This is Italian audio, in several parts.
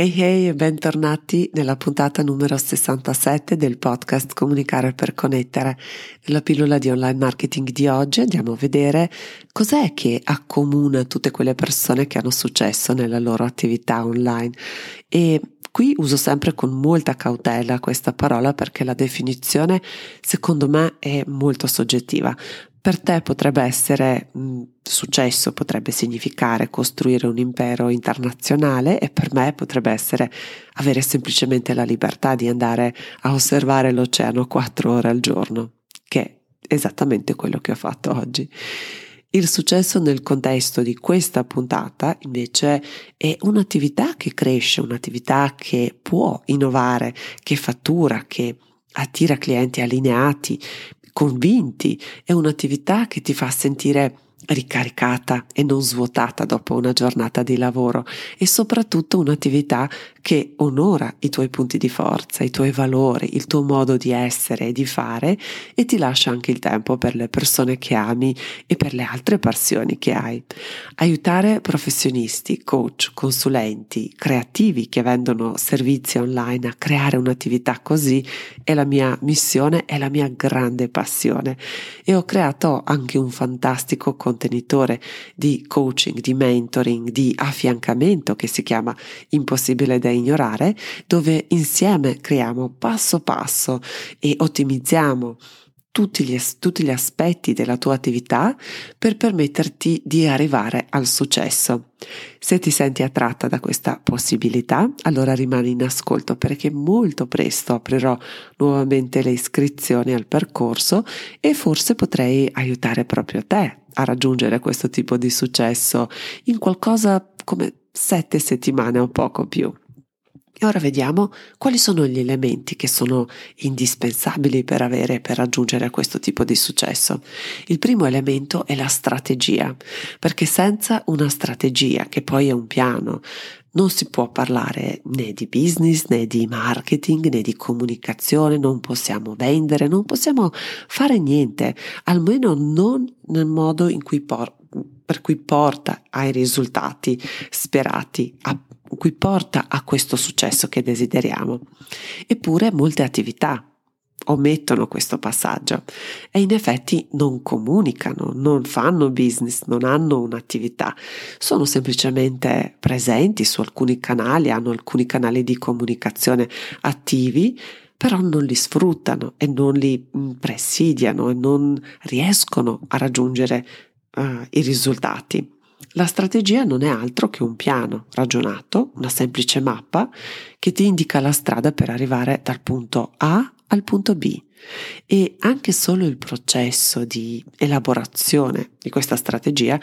Hey hey e bentornati nella puntata numero 67 del podcast Comunicare per connettere. Nella pillola di online marketing di oggi andiamo a vedere cos'è che accomuna tutte quelle persone che hanno successo nella loro attività online e qui uso sempre con molta cautela questa parola perché la definizione secondo me è molto soggettiva. Per te potrebbe essere mh, successo, potrebbe significare costruire un impero internazionale e per me potrebbe essere avere semplicemente la libertà di andare a osservare l'oceano quattro ore al giorno, che è esattamente quello che ho fatto oggi. Il successo nel contesto di questa puntata invece è un'attività che cresce, un'attività che può innovare, che fattura, che attira clienti allineati, convinti, è un'attività che ti fa sentire ricaricata e non svuotata dopo una giornata di lavoro e soprattutto un'attività che onora i tuoi punti di forza, i tuoi valori, il tuo modo di essere e di fare e ti lascia anche il tempo per le persone che ami e per le altre passioni che hai. Aiutare professionisti, coach, consulenti, creativi che vendono servizi online a creare un'attività così è la mia missione, è la mia grande passione e ho creato anche un fantastico contenitore di coaching, di mentoring, di affiancamento che si chiama Impossibile da ignorare, dove insieme creiamo passo passo e ottimizziamo tutti gli, tutti gli, aspetti della tua attività per permetterti di arrivare al successo. Se ti senti attratta da questa possibilità, allora rimani in ascolto perché molto presto aprirò nuovamente le iscrizioni al percorso e forse potrei aiutare proprio te a raggiungere questo tipo di successo in qualcosa come sette settimane o poco più. E ora vediamo quali sono gli elementi che sono indispensabili per avere, per raggiungere questo tipo di successo. Il primo elemento è la strategia, perché senza una strategia, che poi è un piano, non si può parlare né di business, né di marketing, né di comunicazione, non possiamo vendere, non possiamo fare niente, almeno non nel modo in cui por- per cui porta ai risultati sperati, a cui porta a questo successo che desideriamo. Eppure molte attività omettono questo passaggio e in effetti non comunicano, non fanno business, non hanno un'attività, sono semplicemente presenti su alcuni canali, hanno alcuni canali di comunicazione attivi, però non li sfruttano e non li mm, presidiano e non riescono a raggiungere uh, i risultati. La strategia non è altro che un piano ragionato, una semplice mappa che ti indica la strada per arrivare dal punto A al punto B e anche solo il processo di elaborazione di questa strategia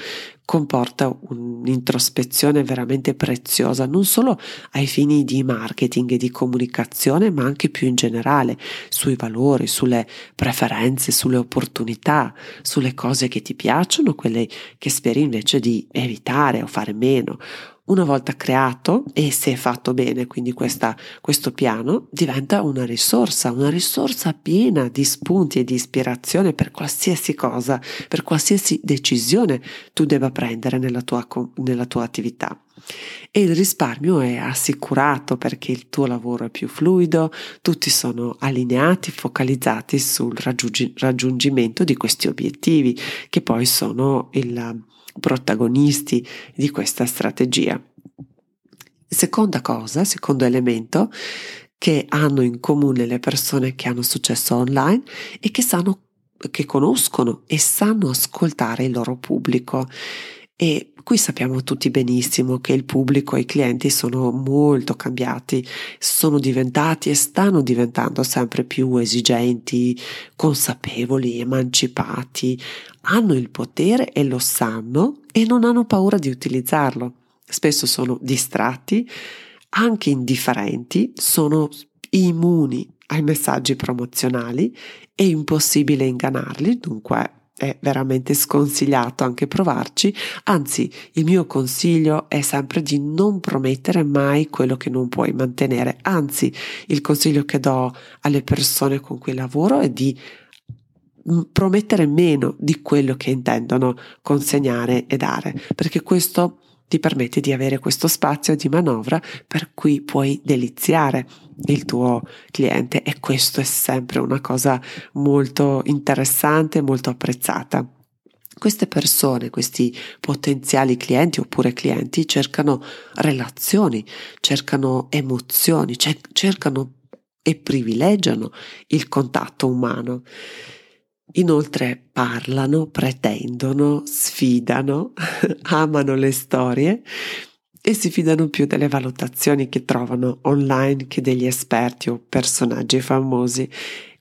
comporta un'introspezione veramente preziosa, non solo ai fini di marketing e di comunicazione, ma anche più in generale sui valori, sulle preferenze, sulle opportunità, sulle cose che ti piacciono, quelle che speri invece di evitare o fare meno una volta creato e se fatto bene, quindi questa, questo piano diventa una risorsa, una risorsa piena di spunti e di ispirazione per qualsiasi cosa, per qualsiasi decisione tu debba prendere nella tua, nella tua attività. E il risparmio è assicurato perché il tuo lavoro è più fluido, tutti sono allineati, focalizzati sul raggiungimento di questi obiettivi che poi sono il protagonisti di questa strategia. Seconda cosa, secondo elemento che hanno in comune le persone che hanno successo online è che sanno che conoscono e sanno ascoltare il loro pubblico e qui sappiamo tutti benissimo che il pubblico e i clienti sono molto cambiati, sono diventati e stanno diventando sempre più esigenti, consapevoli, emancipati, hanno il potere e lo sanno e non hanno paura di utilizzarlo. Spesso sono distratti, anche indifferenti, sono immuni ai messaggi promozionali, è impossibile ingannarli, dunque è veramente sconsigliato anche provarci, anzi il mio consiglio è sempre di non promettere mai quello che non puoi mantenere, anzi il consiglio che do alle persone con cui lavoro è di mm, promettere meno di quello che intendono consegnare e dare, perché questo ti permette di avere questo spazio di manovra per cui puoi deliziare il tuo cliente e questo è sempre una cosa molto interessante, molto apprezzata. Queste persone, questi potenziali clienti oppure clienti cercano relazioni, cercano emozioni, cercano e privilegiano il contatto umano. Inoltre parlano, pretendono, sfidano, amano le storie e si fidano più delle valutazioni che trovano online che degli esperti o personaggi famosi.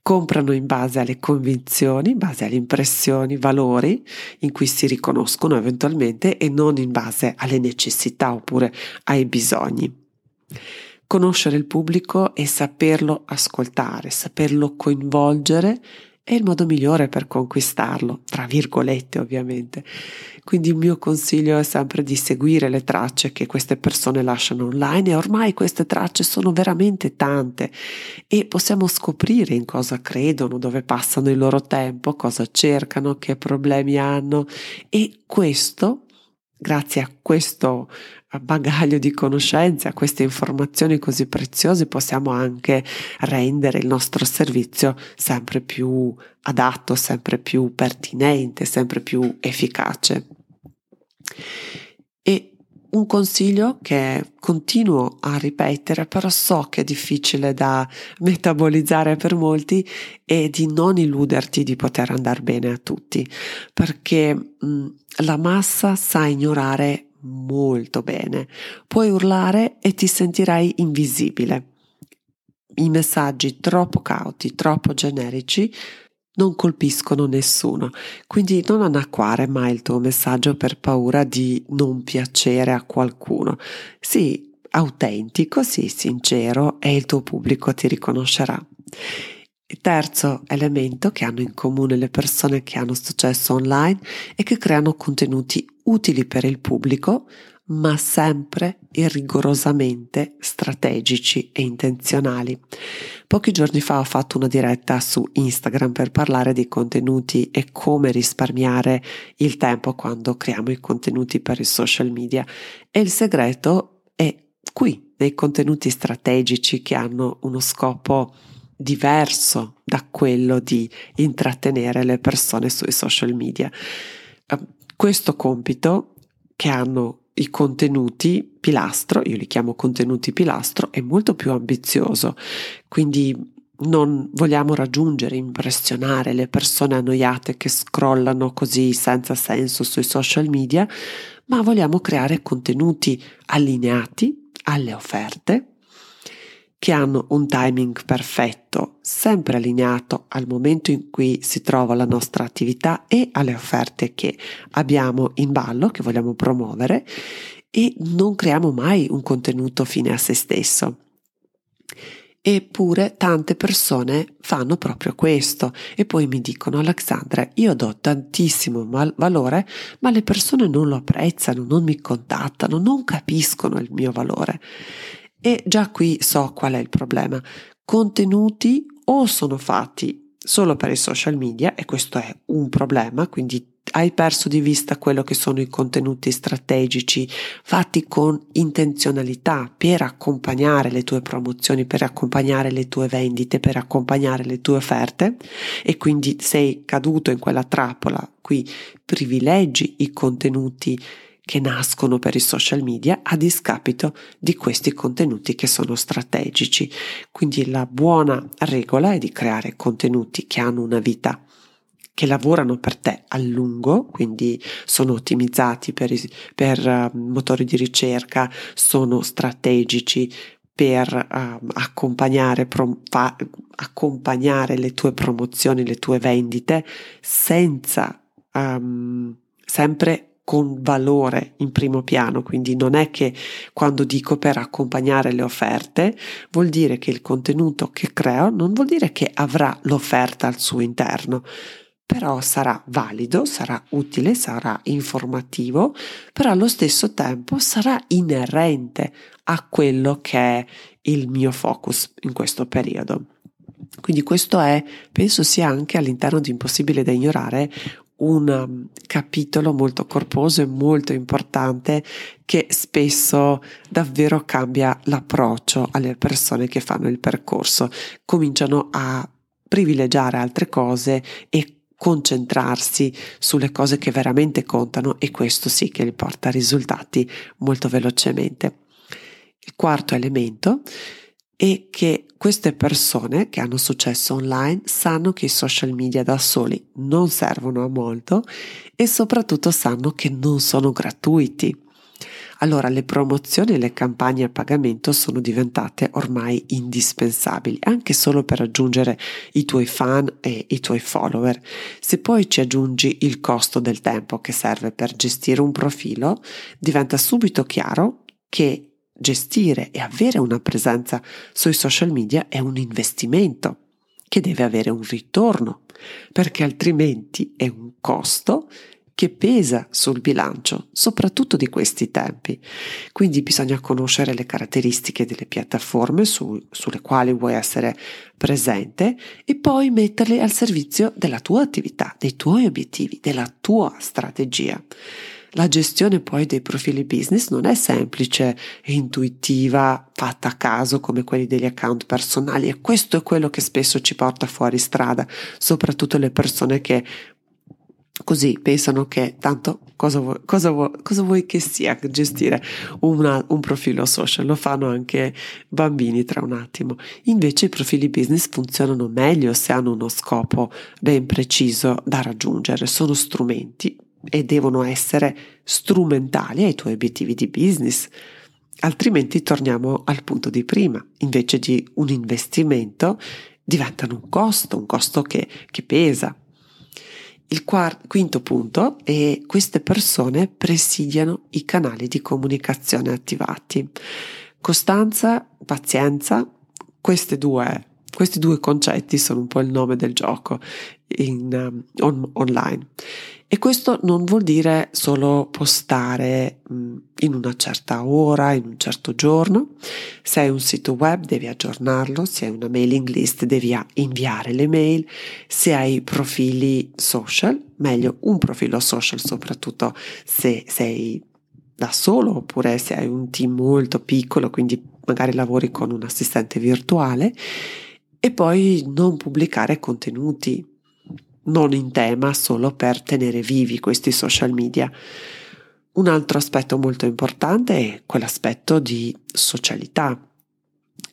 Comprano in base alle convinzioni, in base alle impressioni, valori in cui si riconoscono eventualmente e non in base alle necessità oppure ai bisogni. Conoscere il pubblico e saperlo ascoltare, saperlo coinvolgere è il modo migliore per conquistarlo, tra virgolette ovviamente. Quindi il mio consiglio è sempre di seguire le tracce che queste persone lasciano online e ormai queste tracce sono veramente tante e possiamo scoprire in cosa credono, dove passano il loro tempo, cosa cercano, che problemi hanno e questo, grazie a questo bagaglio di conoscenze, a queste informazioni così preziose, possiamo anche rendere il nostro servizio sempre più adatto, sempre più pertinente, sempre più efficace. Un consiglio che continuo a ripetere, però so che è difficile da metabolizzare per molti, è di non illuderti di poter andare bene a tutti, perché mh, la massa sa ignorare molto bene. Puoi urlare e ti sentirai invisibile. I messaggi troppo cauti, troppo generici non colpiscono nessuno, quindi non annacquare mai il tuo messaggio per paura di non piacere a qualcuno. Sii autentico, sii sincero e il tuo pubblico ti riconoscerà. Il terzo elemento che hanno in comune le persone che hanno successo online è che creano contenuti utili per il pubblico, ma sempre e rigorosamente strategici e intenzionali. Pochi giorni fa ho fatto una diretta su Instagram per parlare di contenuti e come risparmiare il tempo quando creiamo i contenuti per i social media e il segreto è qui, nei contenuti strategici che hanno uno scopo diverso da quello di intrattenere le persone sui social media. Ehm, questo compito che hanno i contenuti pilastro, io li chiamo contenuti pilastro, è molto più ambizioso. Quindi non vogliamo raggiungere, impressionare le persone annoiate che scrollano così senza senso sui social media, ma vogliamo creare contenuti allineati alle offerte che hanno un timing perfetto, sempre allineato al momento in cui si trova la nostra attività e alle offerte che abbiamo in ballo, che vogliamo promuovere e non creiamo mai un contenuto fine a se stesso. Eppure tante persone fanno proprio questo e poi mi dicono Alexandra, io do tantissimo valore, ma le persone non lo apprezzano, non mi contattano, non capiscono il mio valore. E già qui so qual è il problema. Contenuti o sono fatti solo per i social media e questo è un problema, quindi hai perso di vista quello che sono i contenuti strategici fatti con intenzionalità per accompagnare le tue promozioni, per accompagnare le tue vendite, per accompagnare le tue offerte e quindi sei caduto in quella trappola, qui privilegi i contenuti che nascono per i social media a discapito di questi contenuti che sono strategici. Quindi la buona regola è di creare contenuti che hanno una vita che lavorano per te a lungo, quindi sono ottimizzati per, per uh, motori di ricerca, sono strategici per uh, accompagnare, prom- fa- accompagnare le tue promozioni, le tue vendite, senza um, sempre con valore in primo piano, quindi non è che quando dico per accompagnare le offerte vuol dire che il contenuto che creo non vuol dire che avrà l'offerta al suo interno, però sarà valido, sarà utile, sarà informativo, però allo stesso tempo sarà inerente a quello che è il mio focus in questo periodo. Quindi questo è, penso sia anche all'interno di Impossibile da ignorare, un capitolo molto corposo e molto importante che spesso davvero cambia l'approccio alle persone che fanno il percorso, cominciano a privilegiare altre cose e concentrarsi sulle cose che veramente contano e questo sì che li porta a risultati molto velocemente. Il quarto elemento è che queste persone che hanno successo online sanno che i social media da soli non servono a molto e soprattutto sanno che non sono gratuiti. Allora le promozioni e le campagne a pagamento sono diventate ormai indispensabili, anche solo per raggiungere i tuoi fan e i tuoi follower. Se poi ci aggiungi il costo del tempo che serve per gestire un profilo, diventa subito chiaro che gestire e avere una presenza sui social media è un investimento che deve avere un ritorno, perché altrimenti è un costo che pesa sul bilancio, soprattutto di questi tempi. Quindi bisogna conoscere le caratteristiche delle piattaforme su, sulle quali vuoi essere presente e poi metterle al servizio della tua attività, dei tuoi obiettivi, della tua strategia. La gestione poi dei profili business non è semplice e intuitiva, fatta a caso come quelli degli account personali e questo è quello che spesso ci porta fuori strada, soprattutto le persone che così pensano che tanto cosa vuoi, cosa vuoi, cosa vuoi che sia gestire una, un profilo social, lo fanno anche bambini tra un attimo. Invece i profili business funzionano meglio se hanno uno scopo ben preciso da raggiungere, sono strumenti e devono essere strumentali ai tuoi obiettivi di business. Altrimenti torniamo al punto di prima, invece di un investimento diventano un costo, un costo che, che pesa. Il quarto, quinto punto è queste persone presidiano i canali di comunicazione attivati. Costanza, pazienza, due questi due concetti sono un po' il nome del gioco in, um, on, online. E questo non vuol dire solo postare um, in una certa ora, in un certo giorno. Se hai un sito web devi aggiornarlo, se hai una mailing list devi inviare le mail, se hai profili social, meglio un profilo social soprattutto se sei da solo oppure se hai un team molto piccolo, quindi magari lavori con un assistente virtuale. E poi non pubblicare contenuti non in tema solo per tenere vivi questi social media. Un altro aspetto molto importante è quell'aspetto di socialità.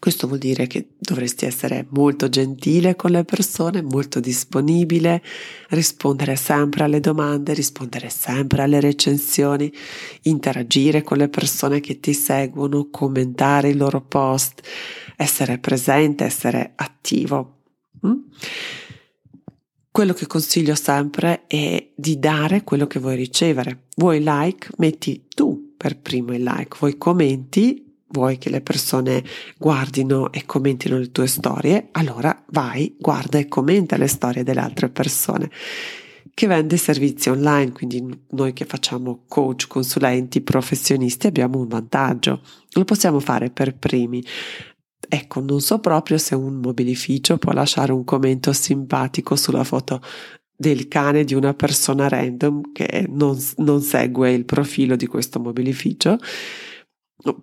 Questo vuol dire che dovresti essere molto gentile con le persone, molto disponibile, rispondere sempre alle domande, rispondere sempre alle recensioni, interagire con le persone che ti seguono, commentare i loro post, essere presente, essere attivo. Mm? Quello che consiglio sempre è di dare quello che vuoi ricevere. Vuoi like? Metti tu per primo il like. Vuoi commenti? vuoi che le persone guardino e commentino le tue storie, allora vai, guarda e commenta le storie delle altre persone. Che vende servizi online, quindi noi che facciamo coach, consulenti, professionisti abbiamo un vantaggio. Lo possiamo fare per primi. Ecco, non so proprio se un mobilificio può lasciare un commento simpatico sulla foto del cane di una persona random che non, non segue il profilo di questo mobilificio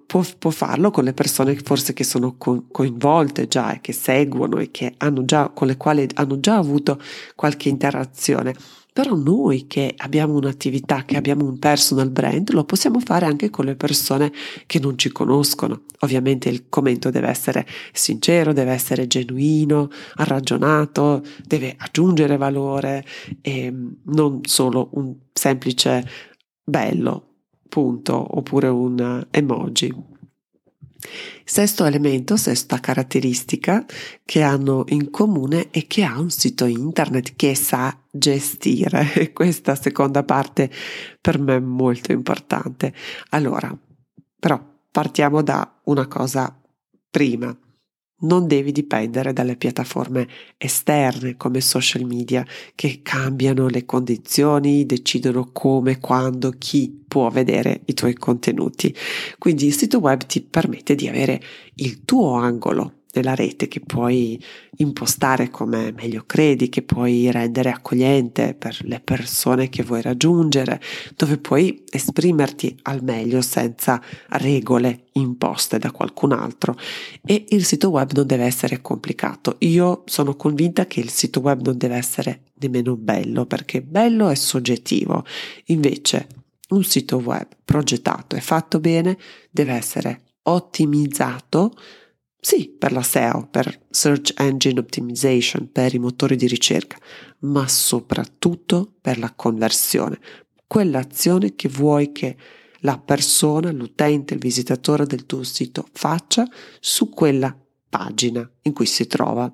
Può, può, farlo con le persone forse che sono co- coinvolte già e che seguono e che hanno già, con le quali hanno già avuto qualche interazione. Però noi che abbiamo un'attività, che abbiamo un personal brand, lo possiamo fare anche con le persone che non ci conoscono. Ovviamente il commento deve essere sincero, deve essere genuino, ragionato, deve aggiungere valore e non solo un semplice bello punto oppure un emoji. Sesto elemento, sesta caratteristica che hanno in comune è che ha un sito internet che sa gestire. Questa seconda parte per me è molto importante. Allora, però partiamo da una cosa prima non devi dipendere dalle piattaforme esterne come social media che cambiano le condizioni, decidono come, quando, chi può vedere i tuoi contenuti. Quindi il sito web ti permette di avere il tuo angolo della rete che puoi impostare come meglio credi, che puoi rendere accogliente per le persone che vuoi raggiungere, dove puoi esprimerti al meglio senza regole imposte da qualcun altro e il sito web non deve essere complicato. Io sono convinta che il sito web non deve essere nemmeno bello perché bello è soggettivo. Invece un sito web progettato e fatto bene deve essere ottimizzato sì, per la SEO, per Search Engine Optimization, per i motori di ricerca, ma soprattutto per la conversione, quell'azione che vuoi che la persona, l'utente, il visitatore del tuo sito faccia su quella pagina in cui si trova.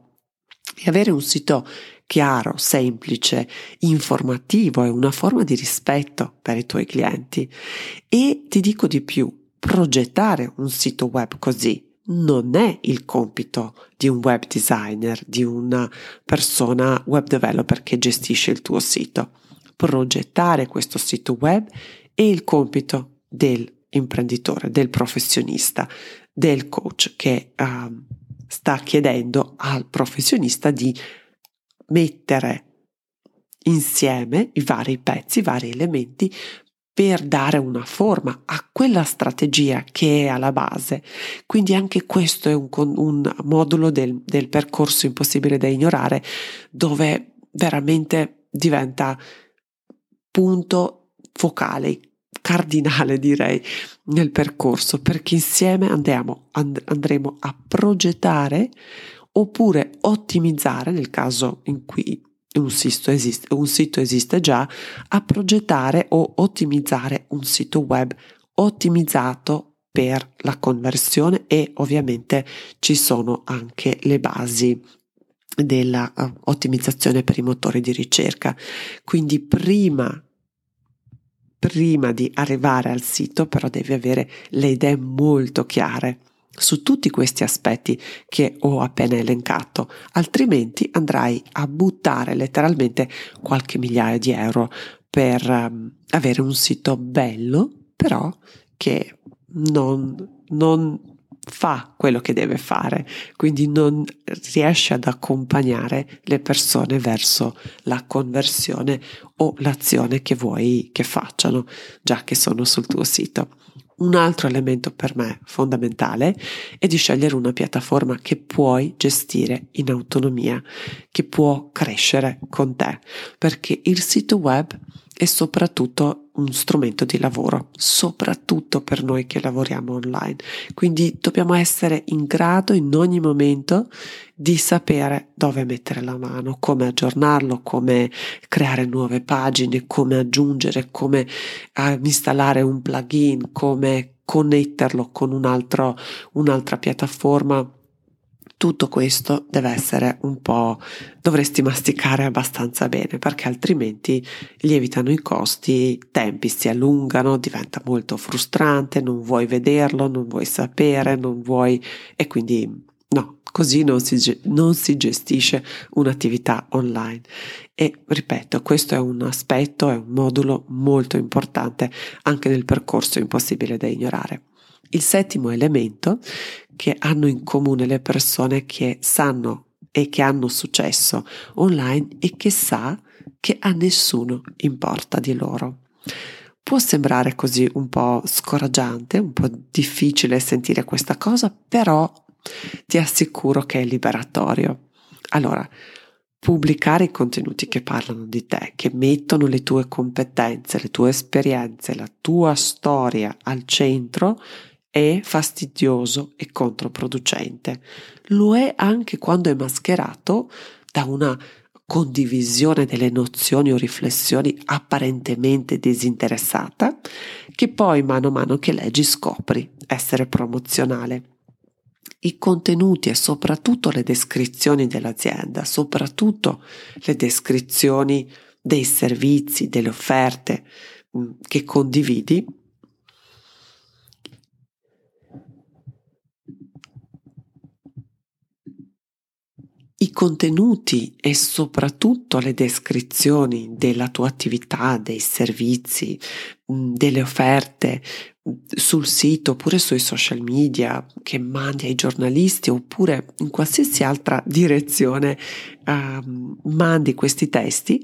E avere un sito chiaro, semplice, informativo è una forma di rispetto per i tuoi clienti. E ti dico di più, progettare un sito web così non è il compito di un web designer, di una persona web developer che gestisce il tuo sito. Progettare questo sito web è il compito dell'imprenditore, del professionista, del coach che uh, sta chiedendo al professionista di mettere insieme i vari pezzi, i vari elementi per dare una forma a quella strategia che è alla base. Quindi anche questo è un, un modulo del, del percorso impossibile da ignorare dove veramente diventa punto focale, cardinale direi nel percorso perché insieme andiamo, and, andremo a progettare oppure ottimizzare nel caso in cui un sito, esiste, un sito esiste già, a progettare o ottimizzare un sito web ottimizzato per la conversione e ovviamente ci sono anche le basi della uh, ottimizzazione per i motori di ricerca. Quindi prima prima di arrivare al sito però devi avere le idee molto chiare su tutti questi aspetti che ho appena elencato, altrimenti andrai a buttare letteralmente qualche migliaia di euro per um, avere un sito bello, però che non, non fa quello che deve fare, quindi non riesce ad accompagnare le persone verso la conversione o l'azione che vuoi che facciano, già che sono sul tuo sito. Un altro elemento per me fondamentale è di scegliere una piattaforma che puoi gestire in autonomia, che può crescere con te, perché il sito web è soprattutto un strumento di lavoro, soprattutto per noi che lavoriamo online. Quindi dobbiamo essere in grado in ogni momento di sapere dove mettere la mano, come aggiornarlo, come creare nuove pagine, come aggiungere, come uh, installare un plugin, come connetterlo con un altro, un'altra piattaforma tutto questo deve essere un po' dovresti masticare abbastanza bene perché altrimenti lievitano i costi, i tempi si allungano, diventa molto frustrante, non vuoi vederlo, non vuoi sapere, non vuoi e quindi no, così non si, non si gestisce un'attività online. E ripeto, questo è un aspetto, è un modulo molto importante anche nel percorso impossibile da ignorare. Il settimo elemento che hanno in comune le persone che sanno e che hanno successo online e che sa che a nessuno importa di loro. Può sembrare così un po' scoraggiante, un po' difficile sentire questa cosa, però ti assicuro che è liberatorio. Allora, pubblicare i contenuti che parlano di te, che mettono le tue competenze, le tue esperienze, la tua storia al centro, è fastidioso e controproducente. Lo è anche quando è mascherato da una condivisione delle nozioni o riflessioni apparentemente disinteressata, che poi mano a mano che leggi scopri essere promozionale. i contenuti e soprattutto le descrizioni dell'azienda, soprattutto le descrizioni dei servizi, delle offerte che condividi, contenuti e soprattutto le descrizioni della tua attività, dei servizi, mm, delle offerte mm, sul sito oppure sui social media che mandi ai giornalisti oppure in qualsiasi altra direzione uh, mandi questi testi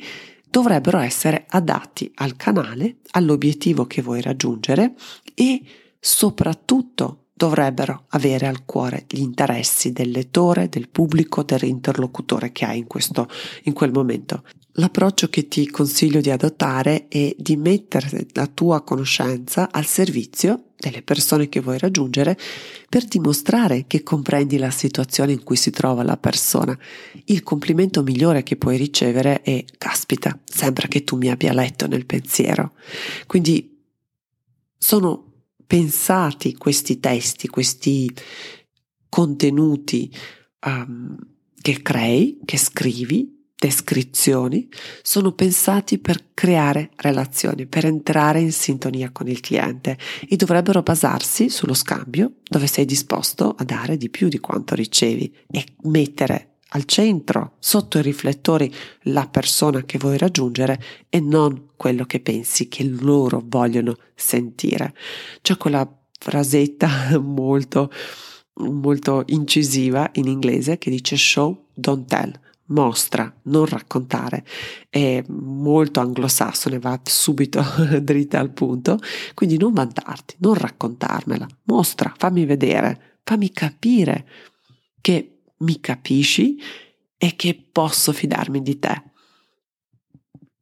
dovrebbero essere adatti al canale, all'obiettivo che vuoi raggiungere e soprattutto dovrebbero avere al cuore gli interessi del lettore, del pubblico, dell'interlocutore che hai in, questo, in quel momento. L'approccio che ti consiglio di adottare è di mettere la tua conoscenza al servizio delle persone che vuoi raggiungere per dimostrare che comprendi la situazione in cui si trova la persona. Il complimento migliore che puoi ricevere è caspita, sembra che tu mi abbia letto nel pensiero. Quindi sono pensati questi testi, questi contenuti um, che crei, che scrivi, descrizioni, sono pensati per creare relazioni, per entrare in sintonia con il cliente e dovrebbero basarsi sullo scambio dove sei disposto a dare di più di quanto ricevi e mettere al centro, sotto i riflettori, la persona che vuoi raggiungere e non quello che pensi che loro vogliono sentire. C'è quella frasetta molto, molto incisiva in inglese che dice show, don't tell. Mostra, non raccontare, è molto anglosassone, va subito dritta al punto, quindi non vantarti, non raccontarmela, mostra, fammi vedere, fammi capire che mi capisci e che posso fidarmi di te.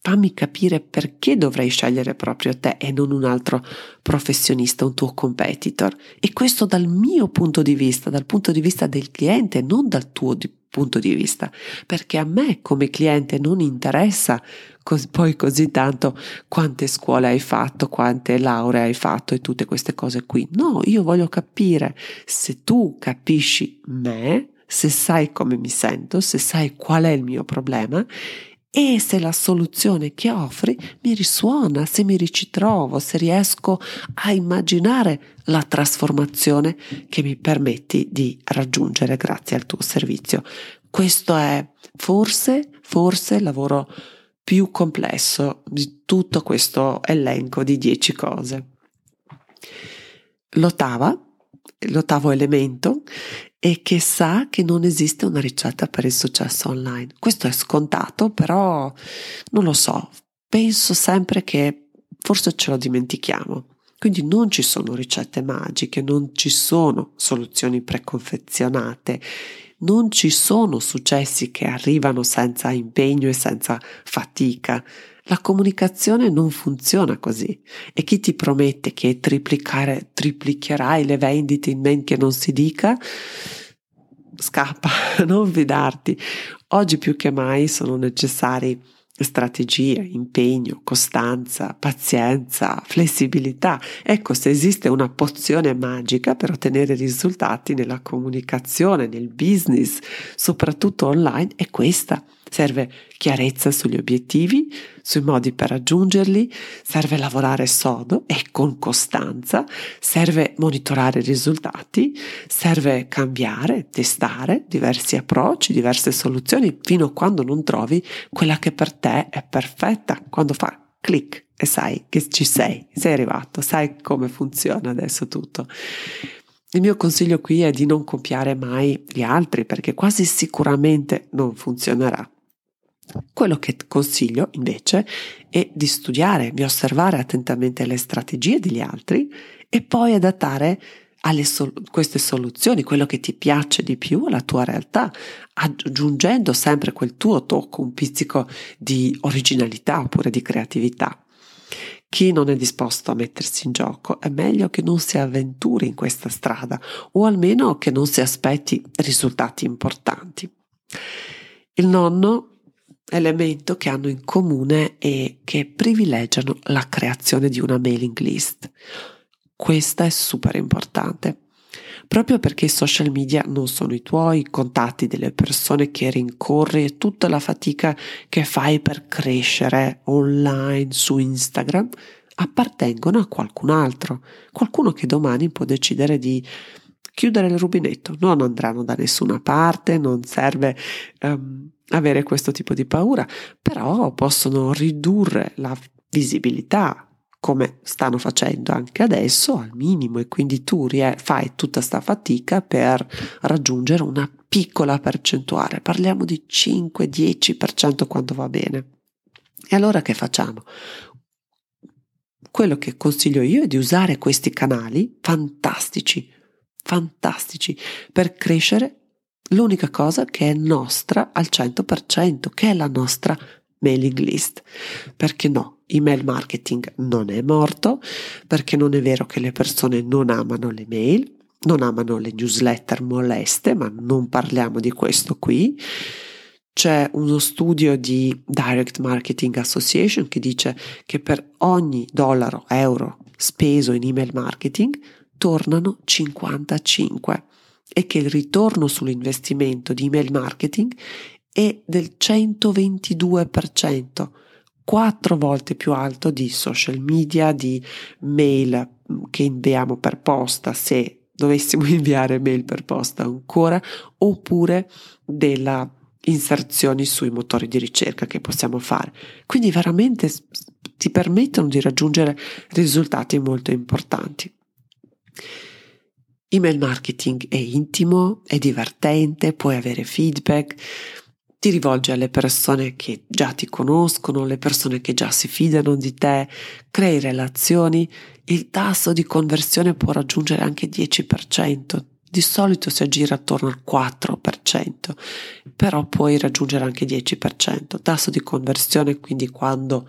Fammi capire perché dovrei scegliere proprio te e non un altro professionista, un tuo competitor. E questo dal mio punto di vista, dal punto di vista del cliente, non dal tuo di punto di vista. Perché a me come cliente non interessa cos- poi così tanto quante scuole hai fatto, quante lauree hai fatto e tutte queste cose qui. No, io voglio capire se tu capisci me se sai come mi sento, se sai qual è il mio problema e se la soluzione che offri mi risuona, se mi ritrovo, se riesco a immaginare la trasformazione che mi permetti di raggiungere grazie al tuo servizio. Questo è forse, forse il lavoro più complesso di tutto questo elenco di dieci cose. L'ottava, l'ottavo elemento e che sa che non esiste una ricetta per il successo online. Questo è scontato, però non lo so, penso sempre che forse ce lo dimentichiamo. Quindi non ci sono ricette magiche, non ci sono soluzioni preconfezionate, non ci sono successi che arrivano senza impegno e senza fatica. La comunicazione non funziona così e chi ti promette che triplicherai le vendite in men che non si dica, scappa, non fidarti. Oggi più che mai sono necessari strategie, impegno, costanza, pazienza, flessibilità. Ecco, se esiste una pozione magica per ottenere risultati nella comunicazione, nel business, soprattutto online, è questa. Serve chiarezza sugli obiettivi, sui modi per raggiungerli, serve lavorare sodo e con costanza, serve monitorare i risultati, serve cambiare, testare diversi approcci, diverse soluzioni fino a quando non trovi quella che per te è perfetta, quando fa clic e sai che ci sei, sei arrivato, sai come funziona adesso tutto. Il mio consiglio qui è di non copiare mai gli altri perché quasi sicuramente non funzionerà. Quello che consiglio invece è di studiare, di osservare attentamente le strategie degli altri e poi adattare sol- queste soluzioni, quello che ti piace di più alla tua realtà, aggiungendo sempre quel tuo tocco, un pizzico di originalità oppure di creatività. Chi non è disposto a mettersi in gioco è meglio che non si avventuri in questa strada o almeno che non si aspetti risultati importanti. Il nonno elemento che hanno in comune è che privilegiano la creazione di una mailing list. Questa è super importante. proprio perché i social media non sono i tuoi contatti delle persone che rincorri e tutta la fatica che fai per crescere online su Instagram appartengono a qualcun altro, qualcuno che domani può decidere di chiudere il rubinetto, non andranno da nessuna parte, non serve um, avere questo tipo di paura, però possono ridurre la visibilità come stanno facendo anche adesso al minimo e quindi tu fai tutta questa fatica per raggiungere una piccola percentuale, parliamo di 5-10% quando va bene. E allora che facciamo? Quello che consiglio io è di usare questi canali fantastici, fantastici per crescere l'unica cosa che è nostra al 100%, che è la nostra mailing list. Perché no, email marketing non è morto, perché non è vero che le persone non amano le mail, non amano le newsletter moleste, ma non parliamo di questo qui. C'è uno studio di Direct Marketing Association che dice che per ogni dollaro, euro speso in email marketing tornano 55 e che il ritorno sull'investimento di email marketing è del 122%, quattro volte più alto di social media, di mail che inviamo per posta se dovessimo inviare mail per posta ancora, oppure della inserzioni sui motori di ricerca che possiamo fare. Quindi veramente ti permettono di raggiungere risultati molto importanti. Email marketing è intimo, è divertente, puoi avere feedback, ti rivolgi alle persone che già ti conoscono, le persone che già si fidano di te, crei relazioni, il tasso di conversione può raggiungere anche 10%, di solito si aggira attorno al 4%, però puoi raggiungere anche 10%. Tasso di conversione quindi quando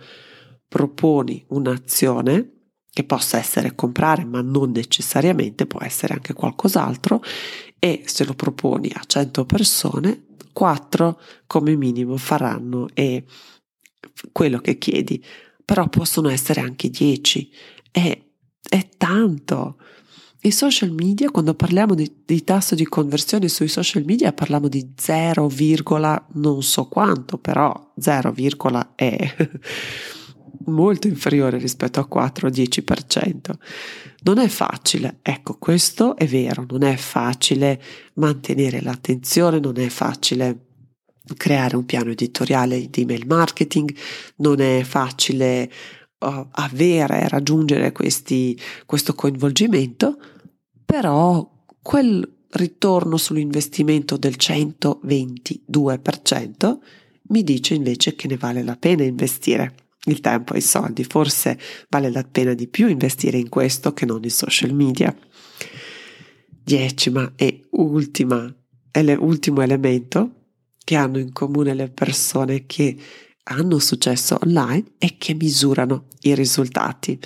proponi un'azione che possa essere comprare, ma non necessariamente, può essere anche qualcos'altro, e se lo proponi a 100 persone, 4 come minimo faranno e quello che chiedi, però possono essere anche 10. È, è tanto. I social media, quando parliamo di, di, tasso di conversione sui social media, parliamo di 0, non so quanto, però 0, è molto inferiore rispetto a 4-10%. Non è facile, ecco questo è vero, non è facile mantenere l'attenzione, non è facile creare un piano editoriale di email marketing, non è facile uh, avere, raggiungere questi, questo coinvolgimento, però quel ritorno sull'investimento del 122% mi dice invece che ne vale la pena investire il tempo e i soldi. Forse vale la pena di più investire in questo che non in social media. Decima e ultima, ele, ultimo elemento che hanno in comune le persone che hanno successo online e che misurano i risultati.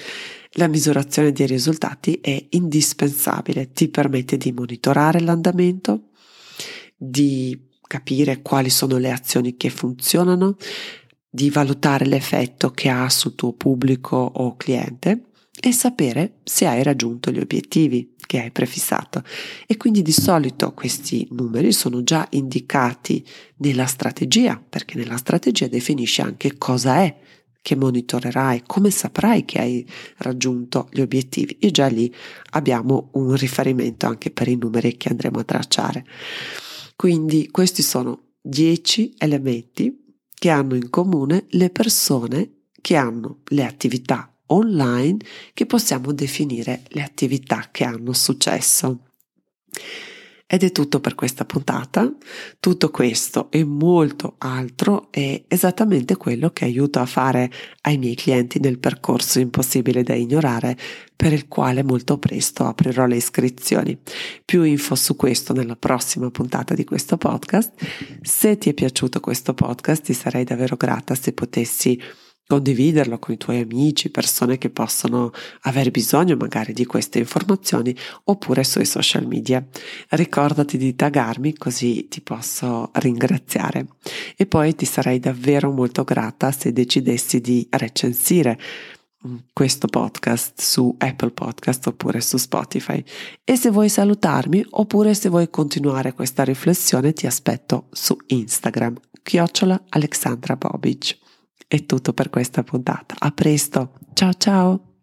La misurazione dei risultati è indispensabile, ti permette di monitorare l'andamento, di capire quali sono le azioni che funzionano, di valutare l'effetto che ha sul tuo pubblico o cliente e sapere se hai raggiunto gli obiettivi che hai prefissato. E quindi di solito questi numeri sono già indicati nella strategia, perché nella strategia definisce anche cosa è che monitorerai, come saprai che hai raggiunto gli obiettivi e già lì abbiamo un riferimento anche per i numeri che andremo a tracciare. Quindi questi sono 10 elementi che hanno in comune le persone che hanno le attività online che possiamo definire le attività che hanno successo. Ed è tutto per questa puntata. Tutto questo e molto altro è esattamente quello che aiuto a fare ai miei clienti nel percorso impossibile da ignorare per il quale molto presto aprirò le iscrizioni. Più info su questo nella prossima puntata di questo podcast. Se ti è piaciuto questo podcast ti sarei davvero grata se potessi condividerlo con i tuoi amici, persone che possono avere bisogno magari di queste informazioni oppure sui social media. Ricordati di taggarmi così ti posso ringraziare e poi ti sarei davvero molto grata se decidessi di recensire mm, questo podcast su Apple Podcast oppure su Spotify. E se vuoi salutarmi oppure se vuoi continuare questa riflessione ti aspetto su Instagram, chiocciola Alexandra Bobic. È tutto per questa puntata. A presto. Ciao ciao.